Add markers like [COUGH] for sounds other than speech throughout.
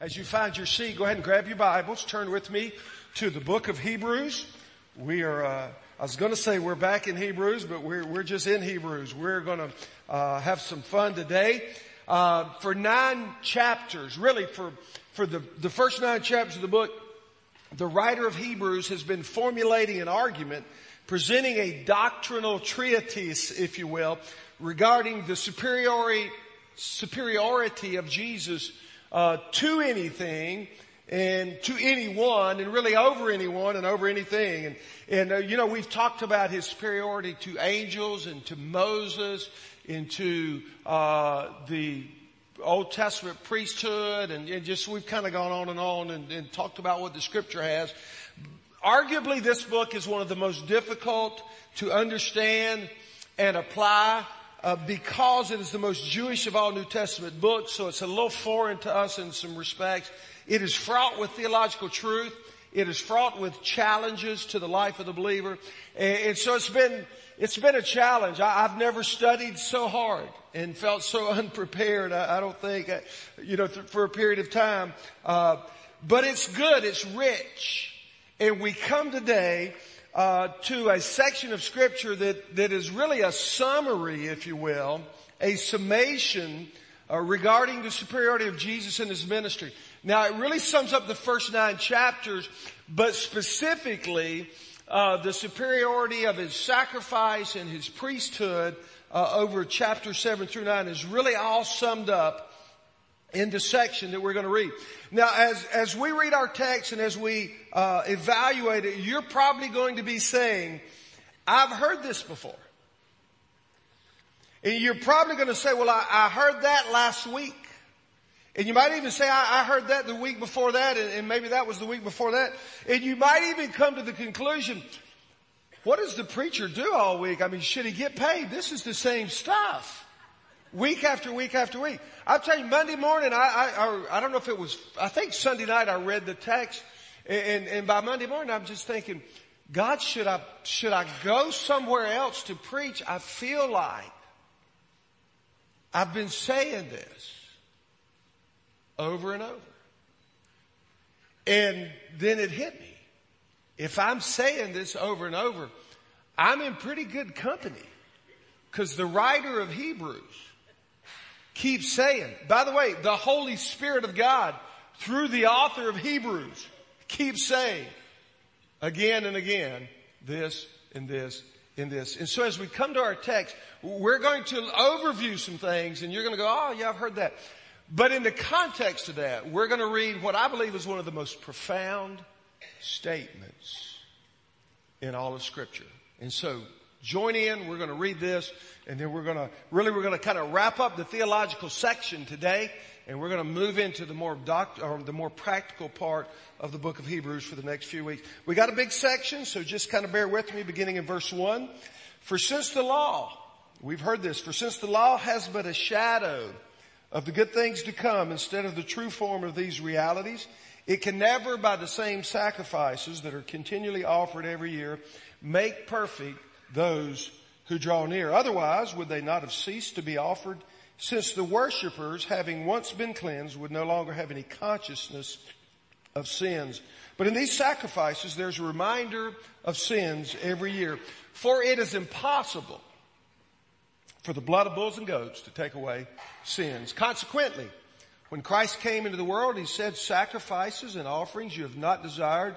As you find your seat, go ahead and grab your Bibles. Turn with me to the book of Hebrews. We are, uh, I was going to say we're back in Hebrews, but we're, we're just in Hebrews. We're going to uh, have some fun today. Uh, for nine chapters, really for, for the, the first nine chapters of the book, the writer of Hebrews has been formulating an argument, presenting a doctrinal treatise, if you will, regarding the superiority, superiority of Jesus uh, to anything and to anyone and really over anyone and over anything. And, and uh, you know, we've talked about his superiority to angels and to Moses and to uh, the Old Testament priesthood and, and, just we've kind of gone on and on and, and talked about what the scripture has. Arguably this book is one of the most difficult to understand and apply uh, because it is the most Jewish of all New Testament books, so it's a little foreign to us in some respects. It is fraught with theological truth. It is fraught with challenges to the life of the believer. And, and so it's been, it's been a challenge. I, have never studied so hard and felt so [LAUGHS] unprepared. I, I don't think, uh, you know, th- for a period of time. Uh, but it's good. It's rich. And we come today uh, to a section of scripture that, that is really a summary, if you will, a summation uh, regarding the superiority of Jesus and his ministry. Now, it really sums up the first nine chapters, but specifically uh, the superiority of his sacrifice and his priesthood uh, over chapter seven through nine is really all summed up in the section that we're going to read. Now, as, as we read our text and as we uh, evaluate it, you're probably going to be saying, I've heard this before. And you're probably going to say, well, I, I heard that last week. And you might even say, I, I heard that the week before that, and, and maybe that was the week before that. And you might even come to the conclusion, what does the preacher do all week? I mean, should he get paid? This is the same stuff. Week after week after week. I'll tell you, Monday morning, I, I, I don't know if it was, I think Sunday night I read the text, and, and by Monday morning I'm just thinking, God, should I, should I go somewhere else to preach? I feel like I've been saying this over and over. And then it hit me. If I'm saying this over and over, I'm in pretty good company because the writer of Hebrews keep saying. By the way, the Holy Spirit of God, through the author of Hebrews, keeps saying again and again this and this and this. And so as we come to our text, we're going to overview some things and you're going to go, oh yeah, I've heard that. But in the context of that, we're going to read what I believe is one of the most profound statements in all of scripture. And so join in. We're going to read this and then we're going to, really we're going to kind of wrap up the theological section today and we're going to move into the more doc, or the more practical part of the book of Hebrews for the next few weeks. We got a big section, so just kind of bear with me beginning in verse one. For since the law, we've heard this, for since the law has but a shadow of the good things to come instead of the true form of these realities, it can never by the same sacrifices that are continually offered every year make perfect those who draw near. Otherwise, would they not have ceased to be offered since the worshippers, having once been cleansed, would no longer have any consciousness of sins. But in these sacrifices, there's a reminder of sins every year. For it is impossible for the blood of bulls and goats to take away sins. Consequently, when Christ came into the world, he said, sacrifices and offerings you have not desired,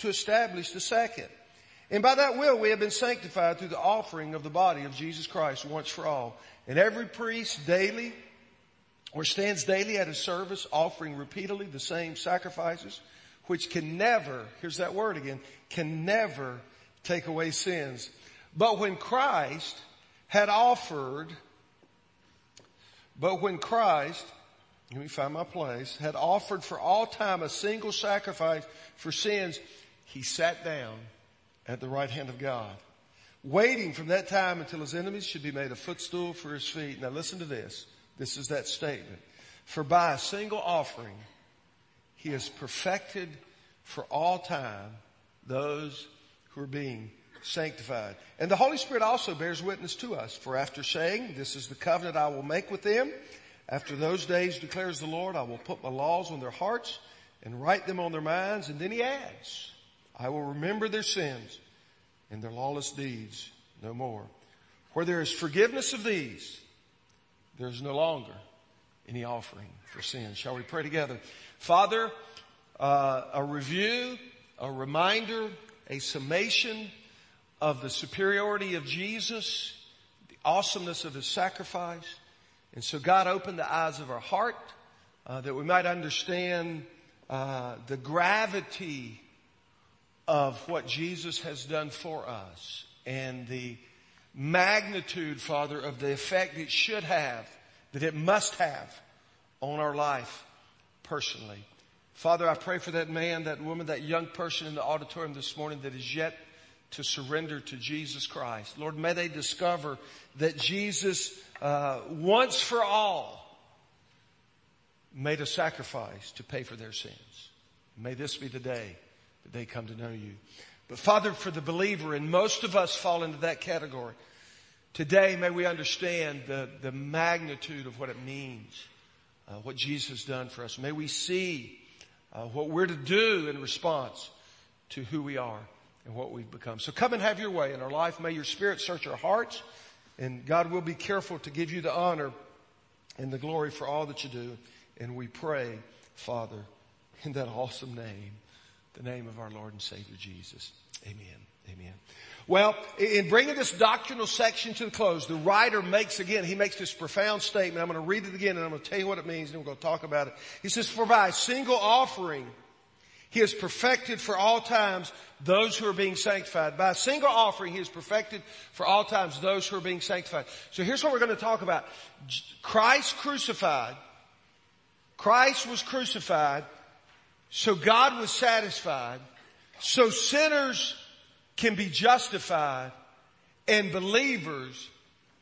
to establish the second. And by that will we have been sanctified through the offering of the body of Jesus Christ once for all. And every priest daily or stands daily at his service offering repeatedly the same sacrifices which can never, here's that word again, can never take away sins. But when Christ had offered, but when Christ let me find my place, had offered for all time a single sacrifice for sins, he sat down at the right hand of God, waiting from that time until his enemies should be made a footstool for his feet. Now listen to this. This is that statement. For by a single offering, he has perfected for all time those who are being sanctified. And the Holy Spirit also bears witness to us. For after saying, this is the covenant I will make with them, after those days declares the Lord, I will put my laws on their hearts and write them on their minds. And then he adds, I will remember their sins and their lawless deeds no more. Where there is forgiveness of these, there is no longer any offering for sin. Shall we pray together? Father, uh, a review, a reminder, a summation of the superiority of Jesus, the awesomeness of his sacrifice. And so God opened the eyes of our heart uh, that we might understand uh, the gravity of what Jesus has done for us and the magnitude, Father, of the effect it should have, that it must have on our life personally. Father, I pray for that man, that woman, that young person in the auditorium this morning that is yet to surrender to Jesus Christ. Lord, may they discover that Jesus, uh, once for all, made a sacrifice to pay for their sins. May this be the day that they come to know you. But Father, for the believer, and most of us fall into that category, today may we understand the, the magnitude of what it means, uh, what Jesus has done for us. May we see uh, what we're to do in response to who we are and what we've become. So come and have your way in our life. May your spirit search our hearts and God will be careful to give you the honor and the glory for all that you do. And we pray, Father, in that awesome name, the name of our Lord and Savior Jesus. Amen. Amen. Well, in bringing this doctrinal section to the close, the writer makes again, he makes this profound statement. I'm going to read it again and I'm going to tell you what it means and we're going to talk about it. He says, for by a single offering, he has perfected for all times those who are being sanctified. By a single offering, He has perfected for all times those who are being sanctified. So here's what we're going to talk about. Christ crucified. Christ was crucified. So God was satisfied. So sinners can be justified and believers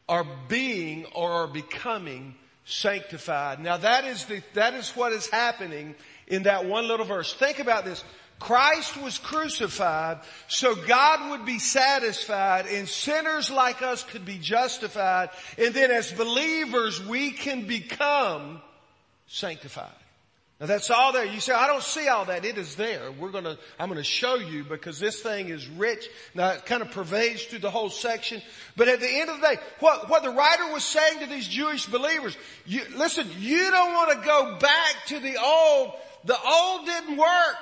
are being or are becoming sanctified. Now that is the, that is what is happening in that one little verse. Think about this. Christ was crucified so God would be satisfied and sinners like us could be justified. And then as believers, we can become sanctified. Now that's all there. You say, I don't see all that. It is there. We're gonna, I'm gonna show you because this thing is rich. Now it kind of pervades through the whole section. But at the end of the day, what, what the writer was saying to these Jewish believers, you, listen, you don't want to go back to the old. The old didn't work.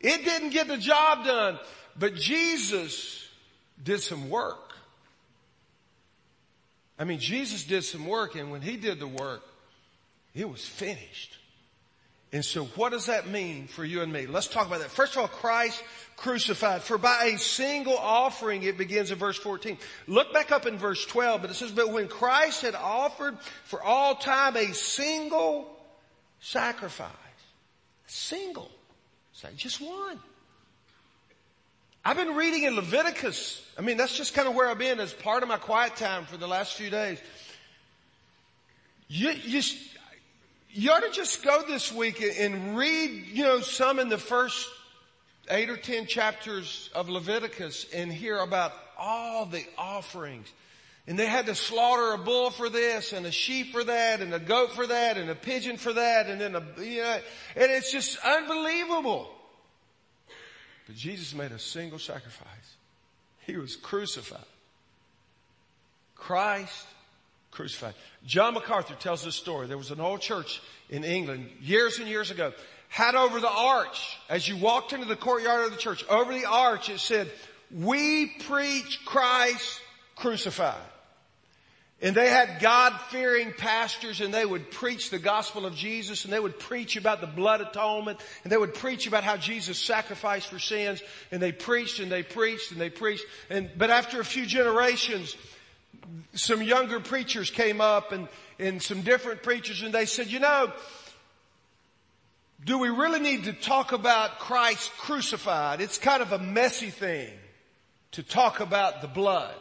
It didn't get the job done. But Jesus did some work. I mean, Jesus did some work and when he did the work, it was finished. And so what does that mean for you and me? Let's talk about that. First of all, Christ crucified. For by a single offering, it begins in verse 14. Look back up in verse 12, but it says, but when Christ had offered for all time a single sacrifice, single, just one. I've been reading in Leviticus. I mean, that's just kind of where I've been as part of my quiet time for the last few days. You, you, you ought to just go this week and read, you know, some in the first eight or ten chapters of Leviticus and hear about all the offerings. And they had to slaughter a bull for this and a sheep for that and a goat for that and a pigeon for that and then a, you know, and it's just unbelievable. But Jesus made a single sacrifice. He was crucified. Christ crucified. John MacArthur tells this story. There was an old church in England years and years ago. Had over the arch, as you walked into the courtyard of the church, over the arch it said, we preach Christ crucified. And they had God-fearing pastors and they would preach the gospel of Jesus and they would preach about the blood atonement and they would preach about how Jesus sacrificed for sins and they preached and they preached and they preached and, but after a few generations, some younger preachers came up and, and some different preachers and they said, you know, do we really need to talk about Christ crucified? It's kind of a messy thing to talk about the blood.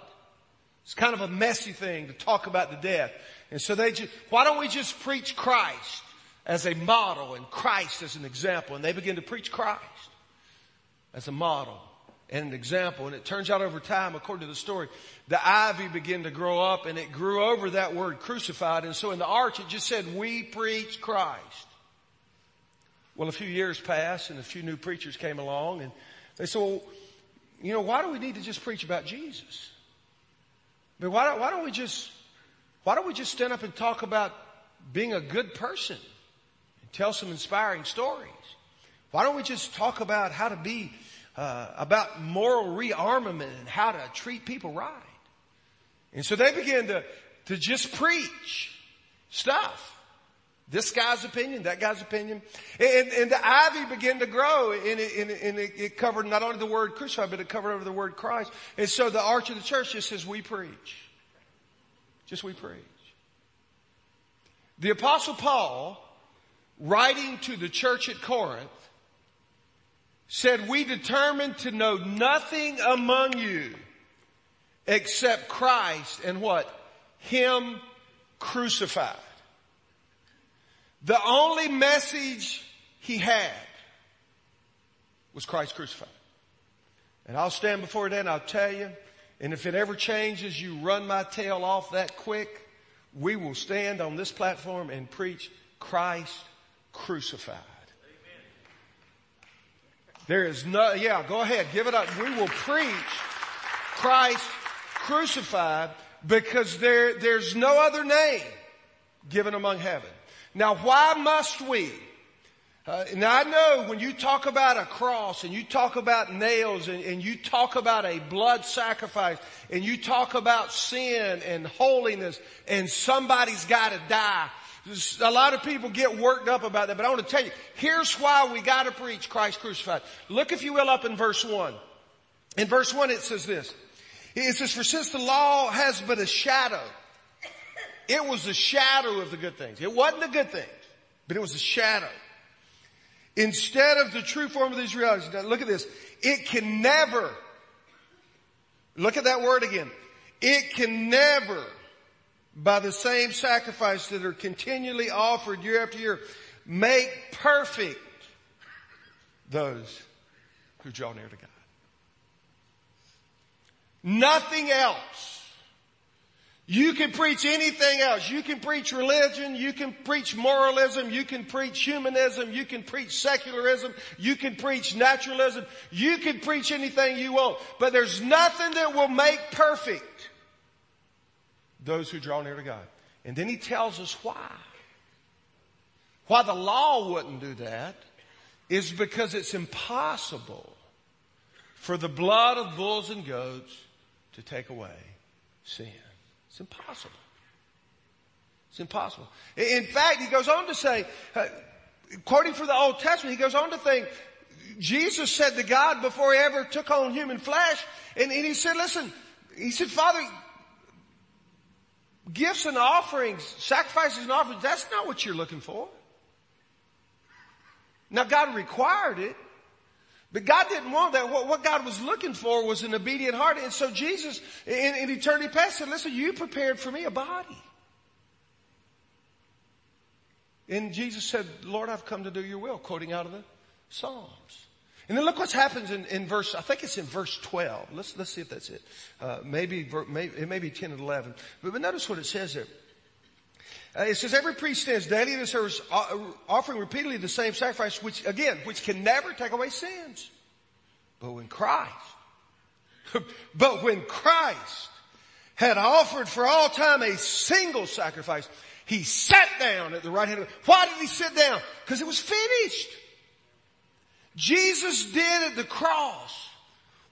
It's kind of a messy thing to talk about the death. And so they just, why don't we just preach Christ as a model and Christ as an example? And they begin to preach Christ as a model and an example. And it turns out over time, according to the story, the ivy began to grow up and it grew over that word crucified. And so in the arch, it just said, we preach Christ. Well, a few years passed and a few new preachers came along and they said, well, you know, why do we need to just preach about Jesus? I mean, why, why don't we just, why don't we just stand up and talk about being a good person and tell some inspiring stories? Why don't we just talk about how to be uh, about moral rearmament and how to treat people right. And so they began to, to just preach stuff. This guy's opinion, that guy's opinion. And, and the ivy began to grow and, it, and, and it, covered not only the word crucified, but it covered over the word Christ. And so the arch of the church just says, we preach. Just we preach. The apostle Paul, writing to the church at Corinth, said, we determined to know nothing among you except Christ and what? Him crucified. The only message he had was Christ crucified. And I'll stand before that and I'll tell you, and if it ever changes, you run my tail off that quick, we will stand on this platform and preach Christ crucified. There is no, yeah, go ahead, give it up. We will preach Christ crucified because there, there's no other name given among heaven. Now, why must we? Uh, now I know when you talk about a cross and you talk about nails and, and you talk about a blood sacrifice and you talk about sin and holiness and somebody's got to die, a lot of people get worked up about that, but I want to tell you, here's why we got to preach Christ crucified. Look, if you will, up in verse 1. In verse 1, it says this. It says, For since the law has but a shadow, it was the shadow of the good things. It wasn't the good things, but it was a shadow. Instead of the true form of these realities. Now look at this. It can never, look at that word again. It can never by the same sacrifice that are continually offered year after year, make perfect those who draw near to God. Nothing else. You can preach anything else. You can preach religion. You can preach moralism. You can preach humanism. You can preach secularism. You can preach naturalism. You can preach anything you want. But there's nothing that will make perfect those who draw near to God. And then he tells us why. Why the law wouldn't do that is because it's impossible for the blood of bulls and goats to take away sin. It's impossible. It's impossible. In fact, he goes on to say, uh, quoting from the Old Testament, he goes on to think, Jesus said to God before he ever took on human flesh, and, and he said, listen, he said, Father, Gifts and offerings, sacrifices and offerings, that's not what you're looking for. Now God required it, but God didn't want that. What, God was looking for was an obedient heart. And so Jesus, in, in eternity past, said, listen, you prepared for me a body. And Jesus said, Lord, I've come to do your will, quoting out of the Psalms. And then look what happens in, in verse, I think it's in verse 12. Let's, let's see if that's it. Uh, maybe, maybe, it may be 10 and 11. But, but notice what it says there. Uh, it says, every priest stands daily in the service, uh, offering repeatedly the same sacrifice, which, again, which can never take away sins. But when Christ, [LAUGHS] but when Christ had offered for all time a single sacrifice, he sat down at the right hand of, why did he sit down? Because it was finished. Jesus did at the cross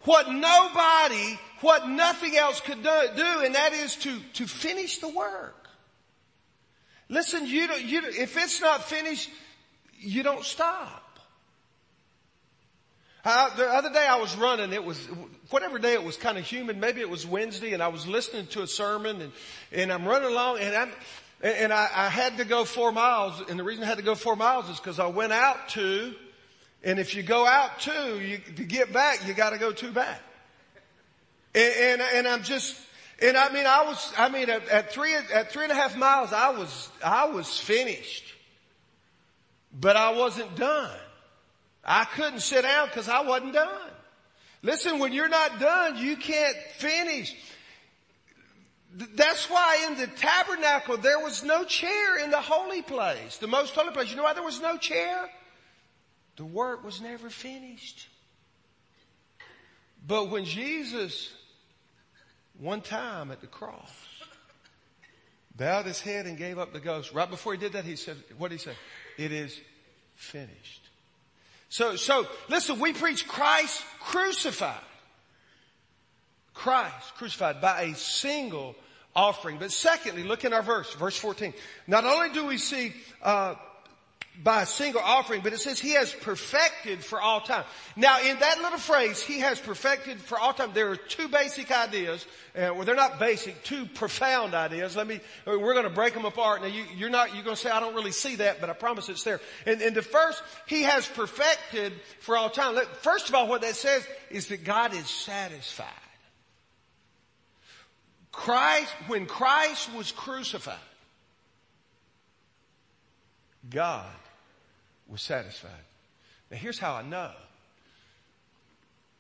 what nobody, what nothing else could do, and that is to, to finish the work. Listen, you don't, you, if it's not finished, you don't stop. The other day I was running, it was, whatever day it was kind of humid, maybe it was Wednesday, and I was listening to a sermon, and, and I'm running along, and I'm, And, I, I had to go four miles. And the reason I had to go four miles is because I went out two. And if you go out two, you, to get back, you got to go two back. And, and, and I'm just, and I mean, I was, I mean, at, at three, at three and a half miles, I was, I was finished. But I wasn't done. I couldn't sit down because I wasn't done. Listen, when you're not done, you can't finish. That's why in the tabernacle there was no chair in the holy place, the most holy place. You know why there was no chair? The work was never finished. But when Jesus, one time at the cross, bowed his head and gave up the ghost, right before he did that, he said, what did he say? It is finished. So, so listen, we preach Christ crucified. Christ crucified by a single offering. But secondly, look in our verse, verse 14. Not only do we see, uh, by a single offering, but it says he has perfected for all time. Now in that little phrase, he has perfected for all time, there are two basic ideas, uh, well they're not basic, two profound ideas. Let me, we're going to break them apart. Now you, are not, you're going to say, I don't really see that, but I promise it's there. And, and the first, he has perfected for all time. First of all, what that says is that God is satisfied. Christ, when Christ was crucified, God was satisfied. Now here's how I know.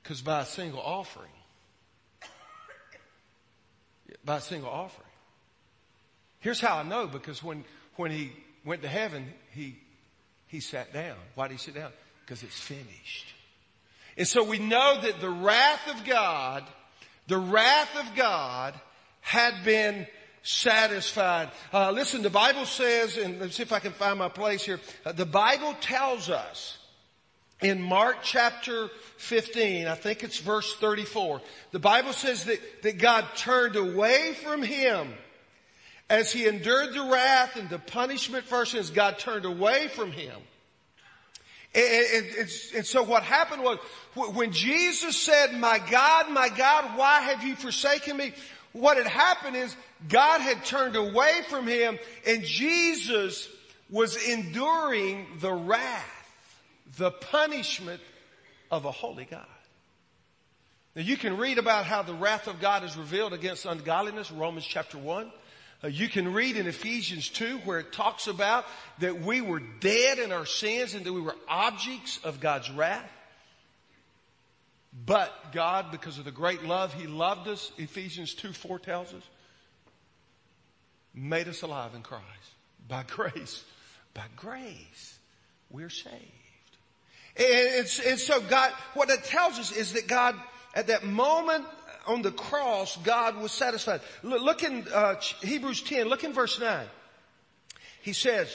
Because by a single offering, by a single offering. Here's how I know because when, when he went to heaven, he, he sat down. Why did he sit down? Because it's finished. And so we know that the wrath of God, the wrath of God had been satisfied. Uh, listen, the Bible says, and let's see if I can find my place here. Uh, the Bible tells us in Mark chapter 15, I think it's verse 34, the Bible says that, that God turned away from him as he endured the wrath and the punishment for sins. God turned away from him. And, and, and, so what happened was when Jesus said, my God, my God, why have you forsaken me? What had happened is God had turned away from him and Jesus was enduring the wrath, the punishment of a holy God. Now you can read about how the wrath of God is revealed against ungodliness, Romans chapter 1. Uh, you can read in Ephesians 2 where it talks about that we were dead in our sins and that we were objects of God's wrath. But God, because of the great love He loved us, Ephesians 2 4 tells us, made us alive in Christ. By grace. By grace. We're saved. And, and so God, what it tells us is that God, at that moment on the cross, God was satisfied. Look, in uh, Hebrews 10, look in verse 9. He says,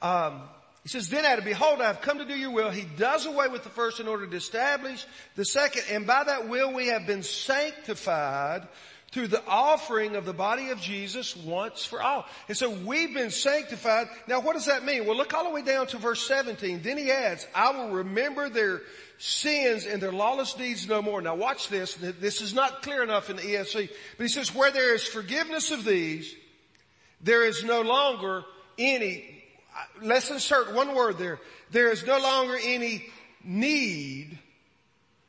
um, he says, then Adam, behold, I have come to do your will. He does away with the first in order to establish the second. And by that will we have been sanctified through the offering of the body of Jesus once for all. And so we've been sanctified. Now what does that mean? Well, look all the way down to verse 17. Then he adds, I will remember their sins and their lawless deeds no more. Now watch this. This is not clear enough in the ESV, but he says, where there is forgiveness of these, there is no longer any let's insert one word there. There is no longer any need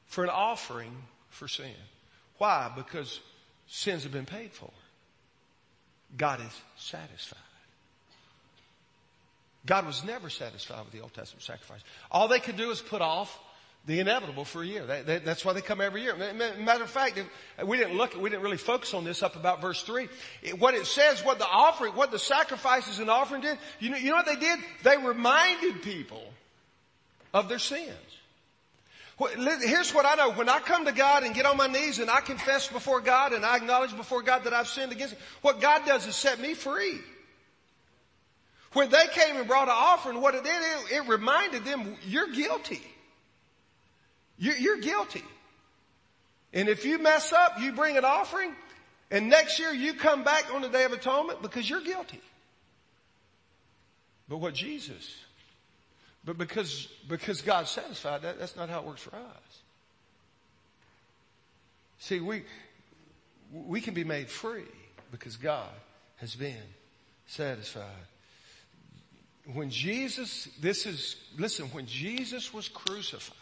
for an offering for sin. Why? Because sins have been paid for. God is satisfied. God was never satisfied with the Old Testament sacrifice. All they could do is put off the inevitable for a year. that's why they come every year. Matter of fact, we didn't look, we didn't really focus on this up about verse three. what it says, what the offering, what the sacrifices and offering did, you know, you know what they did? They reminded people of their sins. Here's what I know. When I come to God and get on my knees and I confess before God and I acknowledge before God that I've sinned against Him, what God does is set me free. When they came and brought an offering, what it did, it, it reminded them, you're guilty. You're, you're guilty. And if you mess up, you bring an offering, and next year you come back on the Day of Atonement because you're guilty. But what Jesus, but because, because God's satisfied, that, that's not how it works for us. See, we, we can be made free because God has been satisfied. When Jesus, this is, listen, when Jesus was crucified,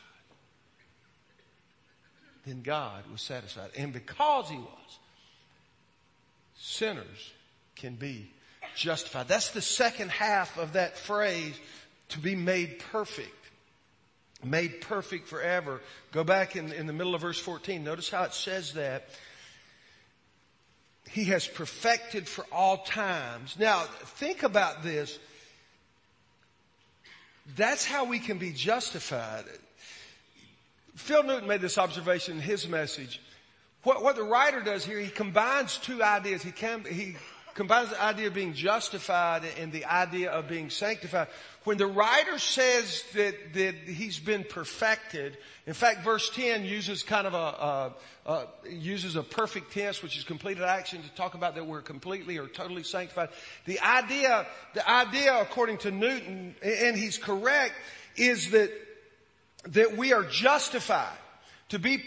then God was satisfied. And because he was, sinners can be justified. That's the second half of that phrase, to be made perfect. Made perfect forever. Go back in, in the middle of verse 14. Notice how it says that. He has perfected for all times. Now, think about this. That's how we can be justified. Phil Newton made this observation in his message. What, what the writer does here, he combines two ideas. He, can, he combines the idea of being justified and the idea of being sanctified. When the writer says that, that he's been perfected, in fact, verse 10 uses kind of a, uses a perfect tense, which is completed action to talk about that we're completely or totally sanctified. The idea, the idea according to Newton, and he's correct, is that, that we are justified. To be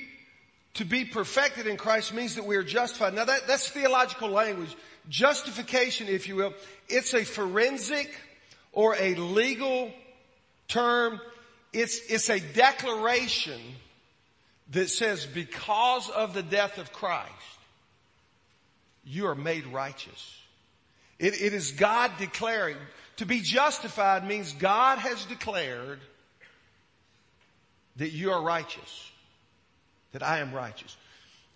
to be perfected in Christ means that we are justified. Now that, that's theological language. Justification, if you will, it's a forensic or a legal term. It's, it's a declaration that says because of the death of Christ, you are made righteous. It, it is God declaring. To be justified means God has declared that you are righteous. That I am righteous.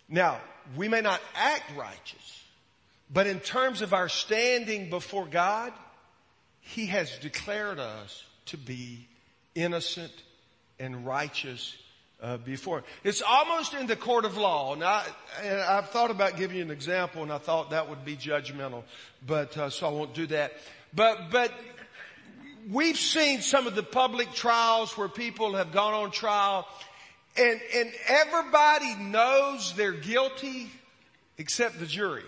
Now, we may not act righteous, but in terms of our standing before God, He has declared us to be innocent and righteous uh, before. It's almost in the court of law. Now, and I, have thought about giving you an example, and I thought that would be judgmental, but uh, so I won't do that. But but we've seen some of the public trials where people have gone on trial, and and everybody knows they're guilty except the jury.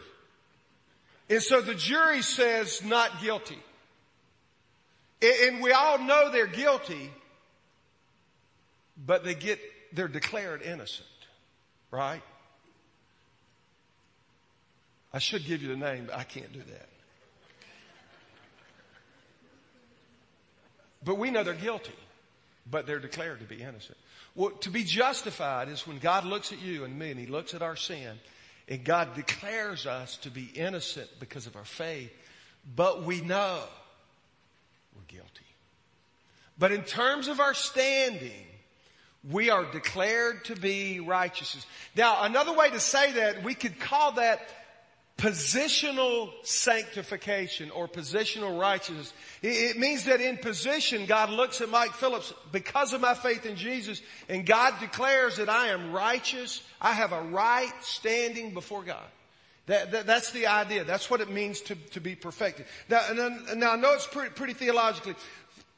And so the jury says not guilty. And we all know they're guilty, but they get, they're declared innocent, right? I should give you the name, but I can't do that. But we know they're guilty, but they're declared to be innocent. Well, to be justified is when God looks at you and me and He looks at our sin and God declares us to be innocent because of our faith, but we know we're guilty. But in terms of our standing, we are declared to be righteous. Now, another way to say that, we could call that positional sanctification or positional righteousness. It means that in position, God looks at Mike Phillips because of my faith in Jesus and God declares that I am righteous. I have a right standing before God. That, that, that's the idea. That's what it means to, to be perfected. Now, now I know it's pretty, pretty theologically,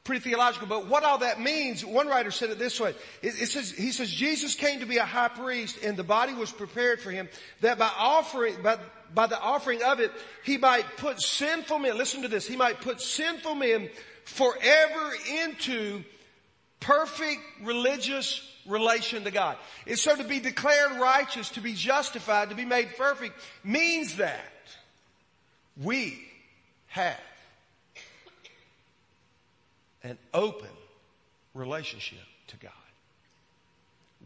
pretty theological, but what all that means, one writer said it this way. It, it, says, he says, Jesus came to be a high priest and the body was prepared for him that by offering, by, by the offering of it, he might put sinful men, listen to this, he might put sinful men forever into perfect religious relation to God. And so to be declared righteous, to be justified, to be made perfect means that we have an open relationship to God.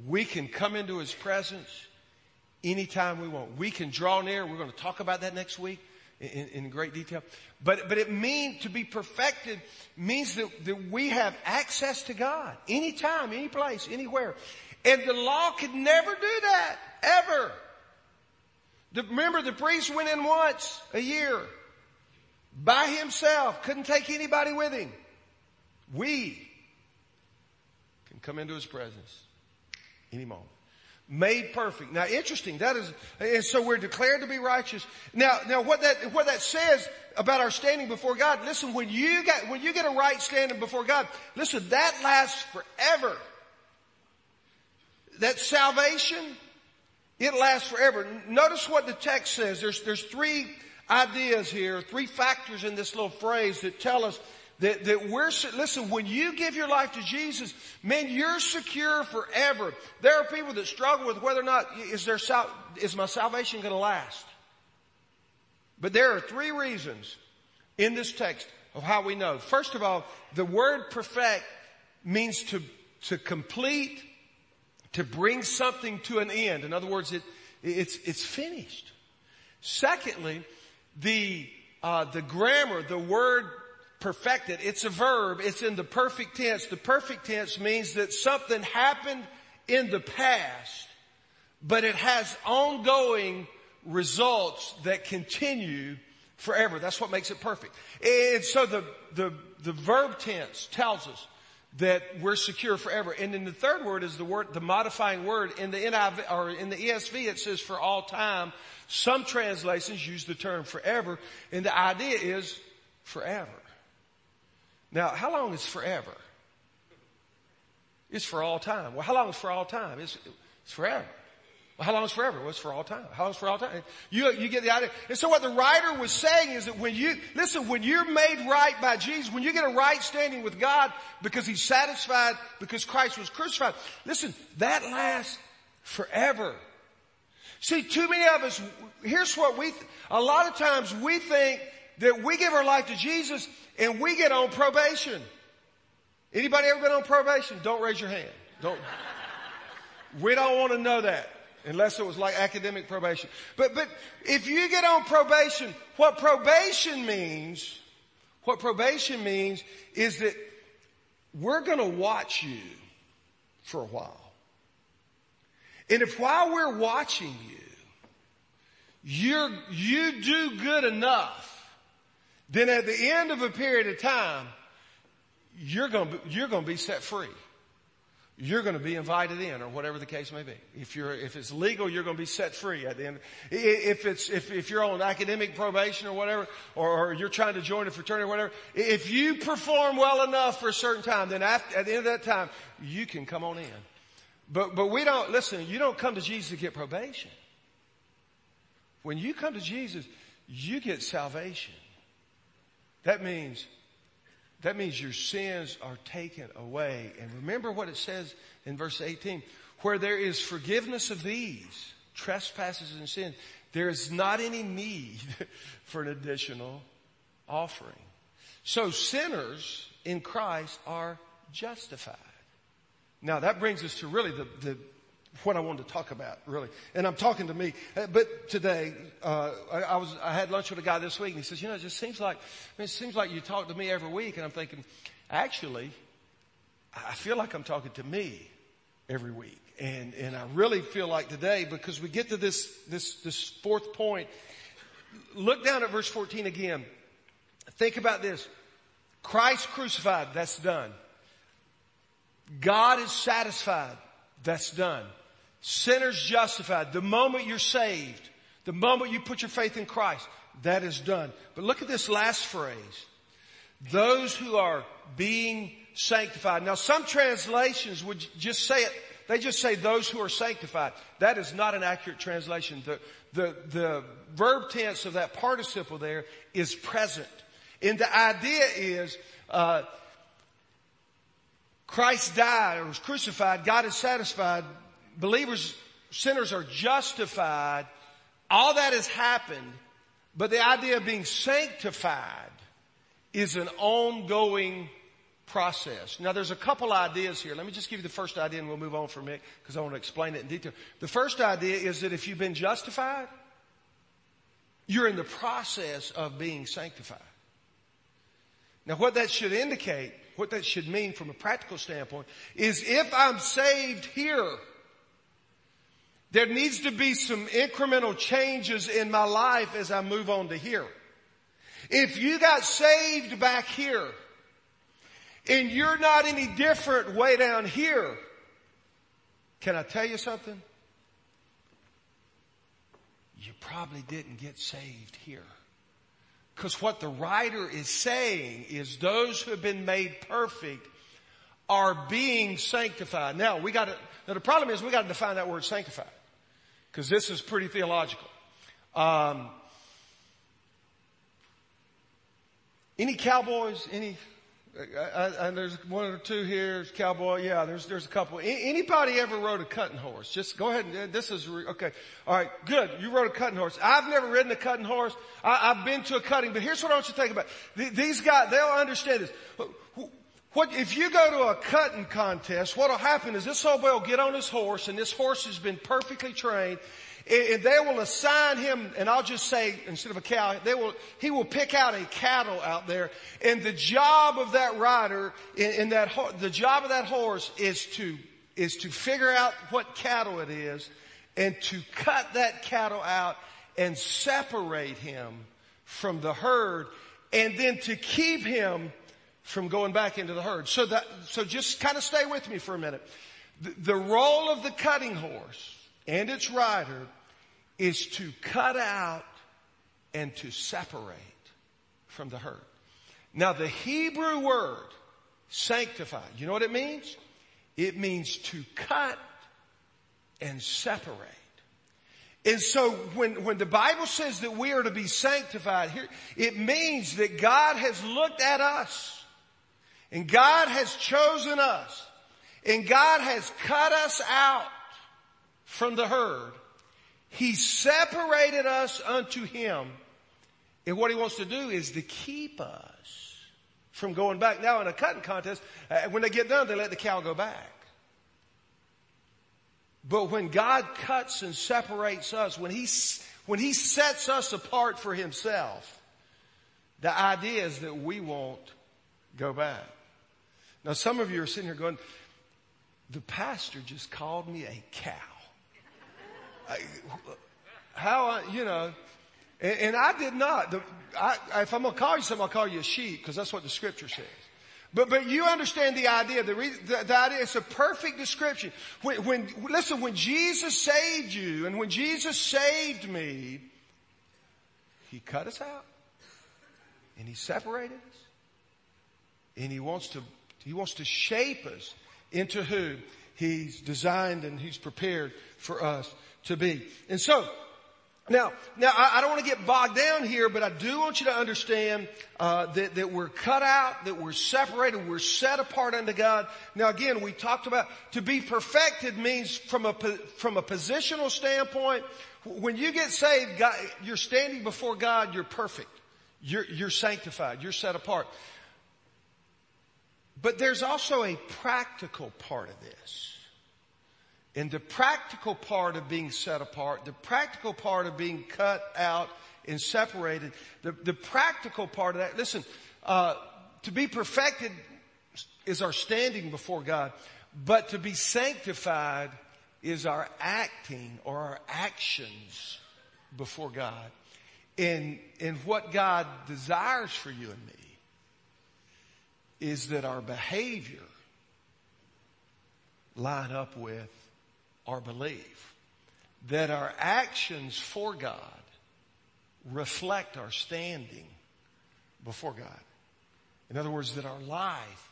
We can come into His presence anytime we want. We can draw near. We're going to talk about that next week in, in great detail. But, but it means to be perfected means that, that we have access to God anytime, any place, anywhere. And the law could never do that, ever. The, remember, the priest went in once a year by himself, couldn't take anybody with him. We can come into his presence any moment made perfect. Now interesting, that is, and so we're declared to be righteous. Now, now what that, what that says about our standing before God, listen, when you get, when you get a right standing before God, listen, that lasts forever. That salvation, it lasts forever. Notice what the text says. There's, there's three ideas here, three factors in this little phrase that tell us that, that we're, listen, when you give your life to Jesus, man, you're secure forever. There are people that struggle with whether or not, is there, is my salvation going to last? But there are three reasons in this text of how we know. First of all, the word perfect means to, to complete, to bring something to an end. In other words, it, it's, it's finished. Secondly, the, uh, the grammar, the word perfected, it's a verb. It's in the perfect tense. The perfect tense means that something happened in the past, but it has ongoing results that continue forever. That's what makes it perfect. And so the, the, the verb tense tells us that we're secure forever. And then the third word is the word, the modifying word in the NIV or in the ESV. It says for all time. Some translations use the term forever, and the idea is forever. Now, how long is forever? It's for all time. Well, how long is for all time? It's, it's forever. Well, how long is forever? Well, it's for all time. How long is for all time? You, you get the idea. And so what the writer was saying is that when you, listen, when you're made right by Jesus, when you get a right standing with God because He's satisfied because Christ was crucified, listen, that lasts forever. See, too many of us, here's what we, a lot of times we think that we give our life to Jesus and we get on probation. Anybody ever been on probation? Don't raise your hand. Don't. We don't want to know that unless it was like academic probation. But, but if you get on probation, what probation means, what probation means is that we're going to watch you for a while. And if while we're watching you, you're, you do good enough, then at the end of a period of time, you're going to, you're to be set free you're going to be invited in or whatever the case may be. If you're, if it's legal, you're going to be set free at the end. If it's, if, if you're on academic probation or whatever, or, or you're trying to join a fraternity or whatever, if you perform well enough for a certain time, then after, at the end of that time, you can come on in. But, but we don't, listen, you don't come to Jesus to get probation. When you come to Jesus, you get salvation. That means that means your sins are taken away. And remember what it says in verse 18. Where there is forgiveness of these, trespasses and sins, there is not any need [LAUGHS] for an additional offering. So sinners in Christ are justified. Now that brings us to really the, the what I wanted to talk about, really. And I'm talking to me. Uh, but today, uh, I, I, was, I had lunch with a guy this week and he says, you know, it just seems like, I mean, it seems like you talk to me every week. And I'm thinking, actually, I feel like I'm talking to me every week. And, and I really feel like today, because we get to this, this, this fourth point, look down at verse 14 again. Think about this. Christ crucified, that's done. God is satisfied, that's done. Sinners justified. The moment you're saved, the moment you put your faith in Christ, that is done. But look at this last phrase. Those who are being sanctified. Now some translations would just say it, they just say those who are sanctified. That is not an accurate translation. The, the, the verb tense of that participle there is present. And the idea is, uh, Christ died or was crucified. God is satisfied believers, sinners are justified. All that has happened, but the idea of being sanctified is an ongoing process. Now there's a couple ideas here. Let me just give you the first idea and we'll move on for a minute because I want to explain it in detail. The first idea is that if you've been justified, you're in the process of being sanctified. Now what that should indicate, what that should mean from a practical standpoint is if I'm saved here, there needs to be some incremental changes in my life as I move on to here. If you got saved back here and you're not any different way down here, can I tell you something? You probably didn't get saved here. Because what the writer is saying is those who have been made perfect are being sanctified. Now we got to, now the problem is we got to define that word sanctified because this is pretty theological. Um, any cowboys? Any and there's one or two here. Cowboy, yeah. There's there's a couple. Anybody ever rode a cutting horse? Just go ahead and this is okay. All right, good. You rode a cutting horse. I've never ridden a cutting horse. I, have been to a cutting, but here's what I want you to think about. These guys, they'll understand this. What if you go to a cutting contest? What'll happen is this old boy will get on his horse, and this horse has been perfectly trained, and they will assign him, and I'll just say, instead of a cow, they will, he will pick out a cattle out there. And the job of that rider, in, that, the job of that horse is to, is to figure out what cattle it is and to cut that cattle out and separate him from the herd and then to keep him from going back into the herd. So that, so just kind of stay with me for a minute. The, the role of the cutting horse and its rider is to cut out and to separate from the herd. Now the Hebrew word sanctified, you know what it means? It means to cut and separate. And so when, when the Bible says that we are to be sanctified here, it means that God has looked at us and God has chosen us and God has cut us out from the herd. He separated us unto him. And what he wants to do is to keep us from going back. Now in a cutting contest, uh, when they get done, they let the cow go back. But when God cuts and separates us, when he, when he sets us apart for himself, the idea is that we won't go back. Now some of you are sitting here going, the pastor just called me a cow. I, how I, you know, and, and I did not. The, I, if I'm going to call you something, I'll call you a sheep because that's what the scripture says. But, but you understand the idea. The, the, the idea, it's a perfect description. When, when, listen, when Jesus saved you and when Jesus saved me, He cut us out and He separated us and He wants to, He wants to shape us into who He's designed and He's prepared for us to be. And so, now, now I, I don't want to get bogged down here, but I do want you to understand uh, that that we're cut out, that we're separated, we're set apart unto God. Now, again, we talked about to be perfected means from a from a positional standpoint. When you get saved, God, you're standing before God. You're perfect. You're, you're sanctified. You're set apart. But there's also a practical part of this. And the practical part of being set apart, the practical part of being cut out and separated, the, the practical part of that, listen, uh, to be perfected is our standing before God, but to be sanctified is our acting or our actions before God. And, and what God desires for you and me is that our behavior line up with our belief. That our actions for God reflect our standing before God. In other words, that our life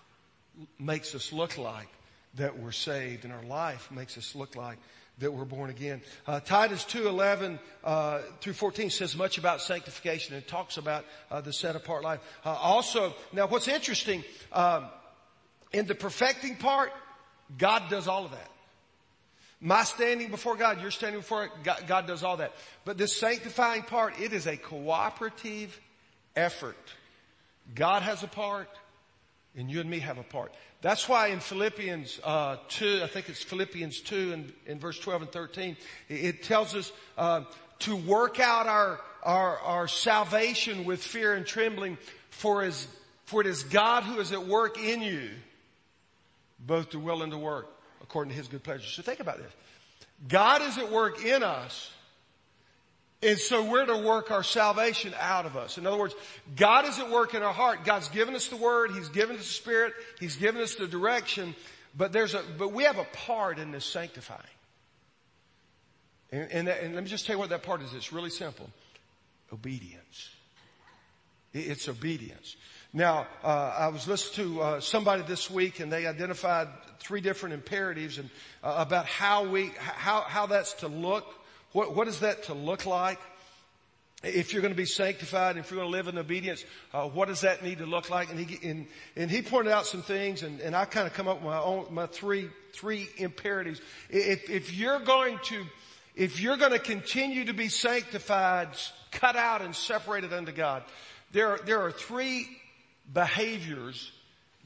makes us look like that we're saved and our life makes us look like that we're born again. Uh, Titus 2:11 uh, through 14 says much about sanctification and talks about uh, the set apart life. Uh, also, now what's interesting um, in the perfecting part, God does all of that. My standing before God, you're standing before God, God does all that. But this sanctifying part, it is a cooperative effort. God has a part, and you and me have a part. That's why in Philippians uh, 2, I think it's Philippians 2 and in verse 12 and 13, it, tells us uh, to work out our, our, our salvation with fear and trembling, for, as, for it is God who is at work in you, both to will and to work according to his good pleasure. So think about this. God is at work in us. And so we're to work our salvation out of us. In other words, God is at work in our heart. God's given us the word. He's given us the spirit. He's given us the direction. But there's a, but we have a part in this sanctifying. And, and, and let me just tell you what that part is. It's really simple. Obedience. It's obedience. Now, uh, I was listening to uh, somebody this week, and they identified three different imperatives and uh, about how we how how that's to look. What what is that to look like? if you're going to be sanctified, if you're going to live in obedience, uh, what does that need to look like? And he and, and he pointed out some things, and, and I kind of come up with my own my three three imperatives. If if you're going to if you're going to continue to be sanctified, cut out and separated unto God, there are, there are three behaviors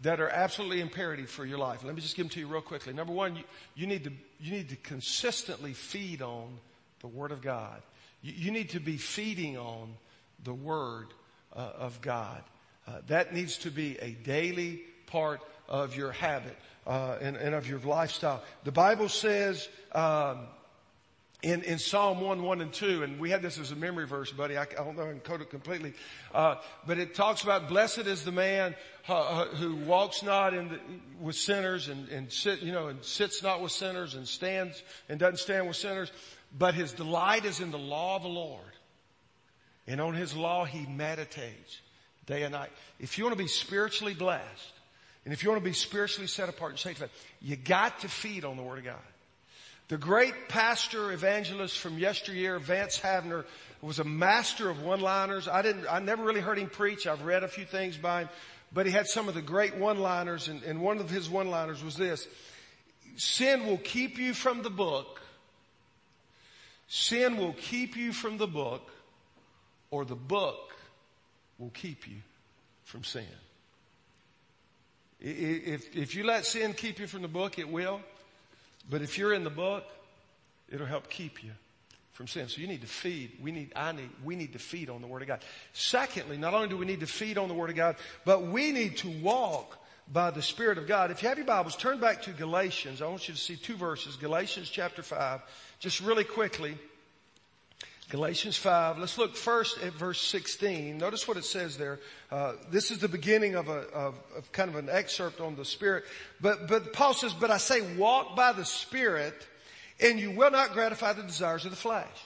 that are absolutely imperative for your life. Let me just give them to you real quickly. Number one, you, you need to you need to consistently feed on the Word of God. You, need to be feeding on the Word uh, of God. Uh, that needs to be a daily part of your habit uh, and, and, of your lifestyle. The Bible says um, in, in Psalm 1, 1 and 2, and we had this as a memory verse, buddy. I, I don't know I can quote it completely. Uh, but it talks about blessed is the man uh, who walks not in the, with sinners and, and sit, you know, and sits not with sinners and stands and doesn't stand with sinners but his delight is in the law of the Lord. And on his law he meditates day and night. If you want to be spiritually blessed, and if you want to be spiritually set apart and sanctified, you got to feed on the Word of God. The great pastor evangelist from yesteryear, Vance Havner, was a master of one-liners. I didn't, I never really heard him preach. I've read a few things by him, but he had some of the great one-liners, and, and one of his one-liners was this: "Sin will keep you from the book, Sin will keep you from the book, or the book will keep you from sin. If, if you let sin keep you from the book, it will. But if you're in the book, it'll help keep you from sin. So you need to feed. We need, I need, we need to feed on the Word of God. Secondly, not only do we need to feed on the Word of God, but we need to walk by the Spirit of God. If you have your Bibles, turn back to Galatians. I want you to see two verses. Galatians chapter 5 just really quickly. Galatians 5. Let's look first at verse 16. Notice what it says there. Uh, this is the beginning of a of, of kind of an excerpt on the Spirit. But but Paul says, "But I say, walk by the Spirit, and you will not gratify the desires of the flesh.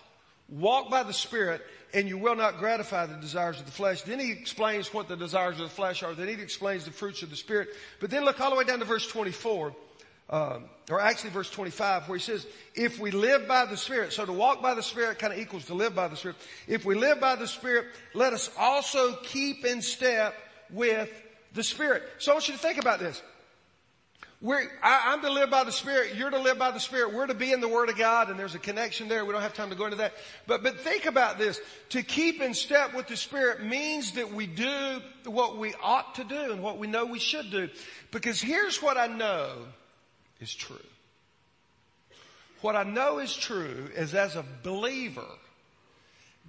Walk by the Spirit, and you will not gratify the desires of the flesh." Then he explains what the desires of the flesh are. Then he explains the fruits of the Spirit. But then look all the way down to verse 24 um, or actually verse 25 where he says, if we live by the Spirit, so to walk by the Spirit kind of equals to live by the Spirit. If we live by the Spirit, let us also keep in step with the Spirit. So I want you to think about this. We're, I, am to live by the Spirit. You're to live by the Spirit. We're to be in the Word of God, and there's a connection there. We don't have time to go into that. But, but think about this. To keep in step with the Spirit means that we do what we ought to do and what we know we should do. Because here's what I know is true. What I know is true is as a believer,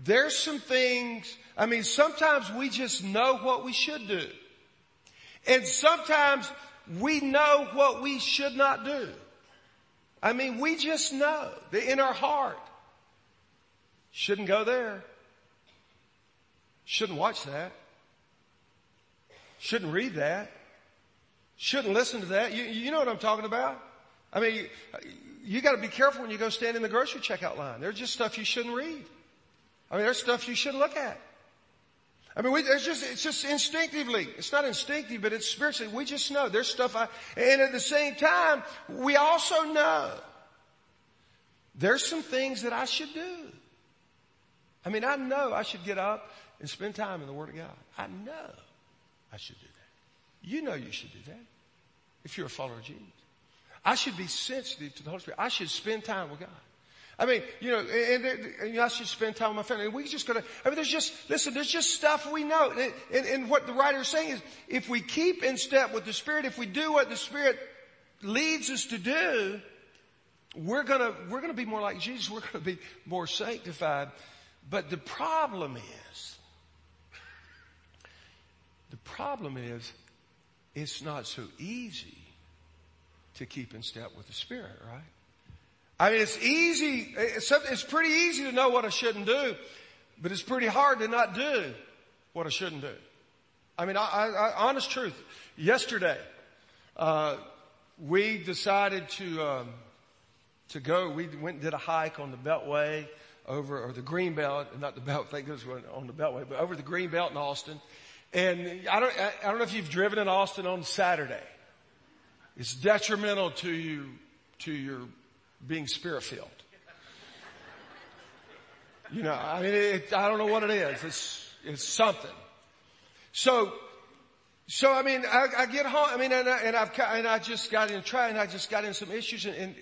there's some things, I mean, sometimes we just know what we should do. And sometimes we know what we should not do. I mean, we just know in our heart. Shouldn't go there. Shouldn't watch that. Shouldn't read that. Shouldn't listen to that. You, you know what I'm talking about? I mean, you, you got to be careful when you go stand in the grocery checkout line. There's just stuff you shouldn't read. I mean, there's stuff you shouldn't look at. I mean, we, it's just, it's just instinctively. It's not instinctive, but it's spiritually. We just know there's stuff I, and at the same time, we also know there's some things that I should do. I mean, I know I should get up and spend time in the Word of God. I know I should do that. You know you should do that if you're a follower of Jesus. I should be sensitive to the Holy Spirit. I should spend time with God. I mean, you know, and, and I should spend time with my family. And we just gotta, I mean, there's just, listen, there's just stuff we know. And, and, and what the writer is saying is, if we keep in step with the Spirit, if we do what the Spirit leads us to do, we're gonna, we're gonna be more like Jesus. We're gonna be more sanctified. But the problem is, the problem is, it's not so easy to keep in step with the Spirit, right? I mean, it's easy, it's, it's pretty easy to know what I shouldn't do, but it's pretty hard to not do what I shouldn't do. I mean, I, I, honest truth, yesterday, uh, we decided to, um, to go, we went and did a hike on the Beltway over, or the Green Belt, not the Belt, I think thank goodness on the Beltway, but over the Green Belt in Austin. And I don't, I don't know if you've driven in Austin on Saturday. It's detrimental to you, to your being spirit filled. You know, I mean, it, I don't know what it is. It's, it's something. So, so I mean, I, I get home, I mean, and, I, and I've, and I just got in trying, I just got in some issues and, and,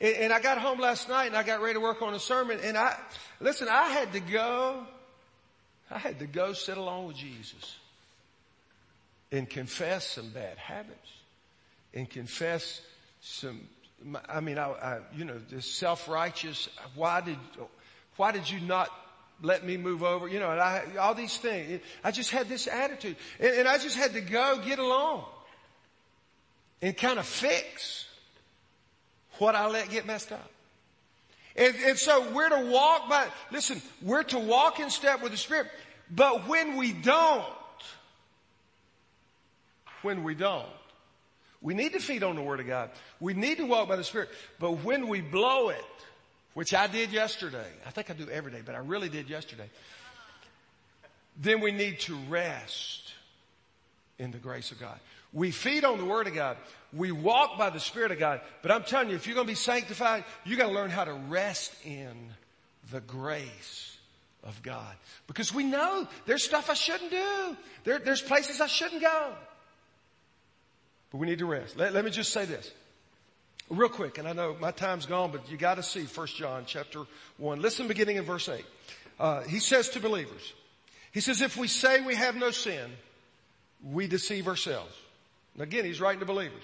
and I got home last night and I got ready to work on a sermon and I, listen, I had to go, I had to go sit along with Jesus and confess some bad habits and confess some, I mean, I, I you know, this self-righteous, why did, why did you not let me move over? You know, and I, all these things. I just had this attitude and, and I just had to go get along and kind of fix what I let get messed up. And, and so we're to walk by, listen, we're to walk in step with the Spirit. But when we don't, when we don't, we need to feed on the Word of God. We need to walk by the Spirit. But when we blow it, which I did yesterday, I think I do every day, but I really did yesterday, then we need to rest in the grace of God. We feed on the Word of God. We walk by the Spirit of God. But I'm telling you, if you're going to be sanctified, you got to learn how to rest in the grace of God. Because we know there's stuff I shouldn't do. There, there's places I shouldn't go. But we need to rest. Let, let me just say this. Real quick, and I know my time's gone, but you gotta see 1 John chapter 1. Listen beginning in verse 8. Uh, he says to believers, he says, if we say we have no sin, we deceive ourselves. And again, he's writing to believers.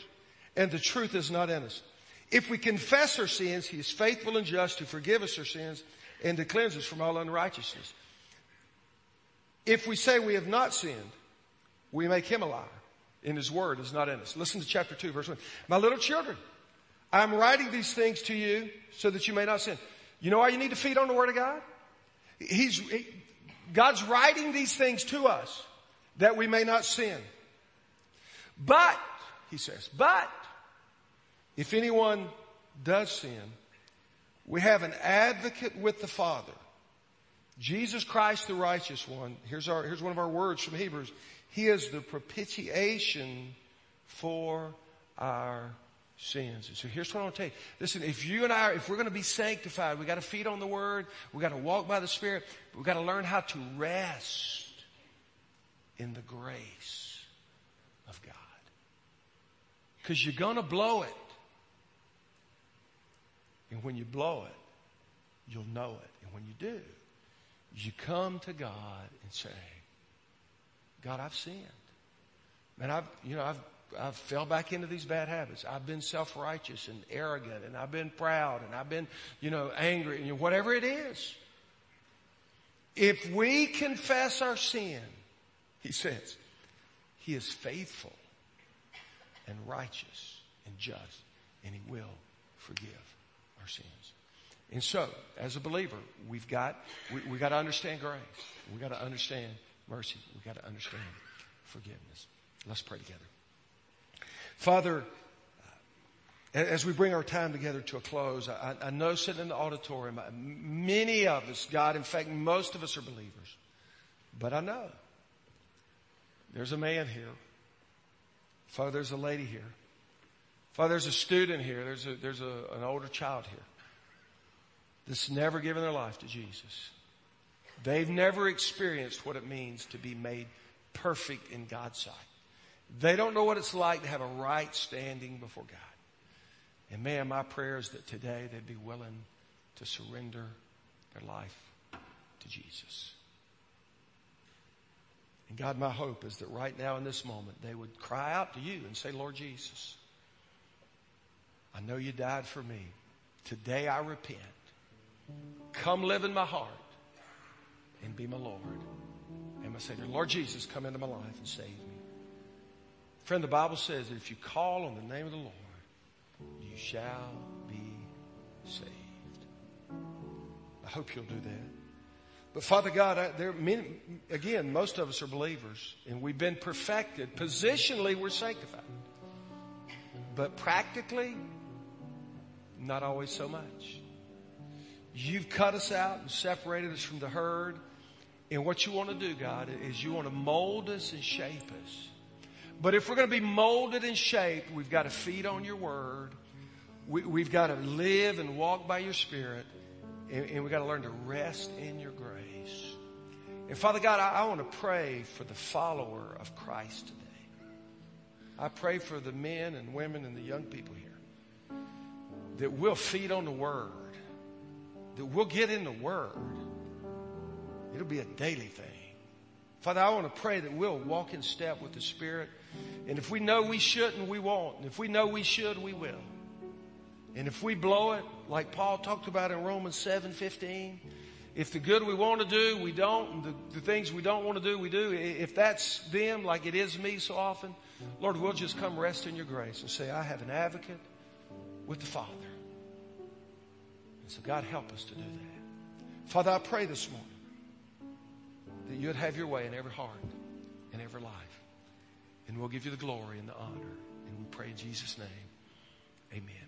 And the truth is not in us. If we confess our sins, he is faithful and just to forgive us our sins and to cleanse us from all unrighteousness. If we say we have not sinned, we make him a liar in his word is not in us. Listen to chapter 2, verse 1. My little children, I'm writing these things to you so that you may not sin. You know why you need to feed on the word of God? He's, he, God's writing these things to us that we may not sin. But, he says, but if anyone does sin, we have an advocate with the Father. Jesus Christ, the righteous one. Here's our, here's one of our words from Hebrews. He is the propitiation for our sins. And so here's what I want to tell you. Listen, if you and I, if we're going to be sanctified, we got to feed on the Word, we got to walk by the Spirit, we got to learn how to rest in the grace of God. Because you're going to blow it. And when you blow it, you'll know it. And when you do, you come to God and say, God, I've sinned. Man, I've, you know, I've, I've fell back into these bad habits. I've been self-righteous and arrogant and I've been proud and I've been, you know, angry and you know, whatever it is. If we confess our sin, he says, he is faithful and righteous and just and he will forgive our sins. And so, as a believer, we've got, we, we got to understand grace. We've got to understand mercy. We've got to understand forgiveness. Let's pray together. Father, uh, as we bring our time together to a close, I, I know sitting in the auditorium, many of us, God, in fact, most of us are believers. But I know there's a man here. Father, there's a lady here. Father, there's a student here. There's, a, there's a, an older child here that's never given their life to Jesus. They've never experienced what it means to be made perfect in God's sight. They don't know what it's like to have a right standing before God. And man, my prayer is that today they'd be willing to surrender their life to Jesus. And God, my hope is that right now in this moment, they would cry out to you and say, Lord Jesus, I know you died for me. Today I repent. Come live in my heart and be my Lord and my Savior. Lord Jesus, come into my life and save me. Friend, the Bible says that if you call on the name of the Lord, you shall be saved. I hope you'll do that. But Father God, I, there many, again, most of us are believers and we've been perfected. Positionally, we're sanctified. But practically, not always so much. You've cut us out and separated us from the herd. And what you want to do, God, is you want to mold us and shape us. But if we're going to be molded and shaped, we've got to feed on your word. We, have got to live and walk by your spirit. And, and we got to learn to rest in your grace. And Father God, I, I want to pray for the follower of Christ today. I pray for the men and women and the young people here that we'll feed on the Word, that we'll get in the Word. It'll be a daily thing. Father, I want to pray that we'll walk in step with the Spirit. And if we know we shouldn't, we won't. And if we know we should, we will. And if we blow it, like Paul talked about in Romans 7 15, if the good we want to do, we don't, and the, the things we don't want to do, we do. If that's them, like it is me so often, Lord, we'll just come rest in your grace and say, I have an advocate with the Father. And so, God, help us to do that. Father, I pray this morning that you'd have your way in every heart and every life. And we'll give you the glory and the honor. And we pray in Jesus' name. Amen.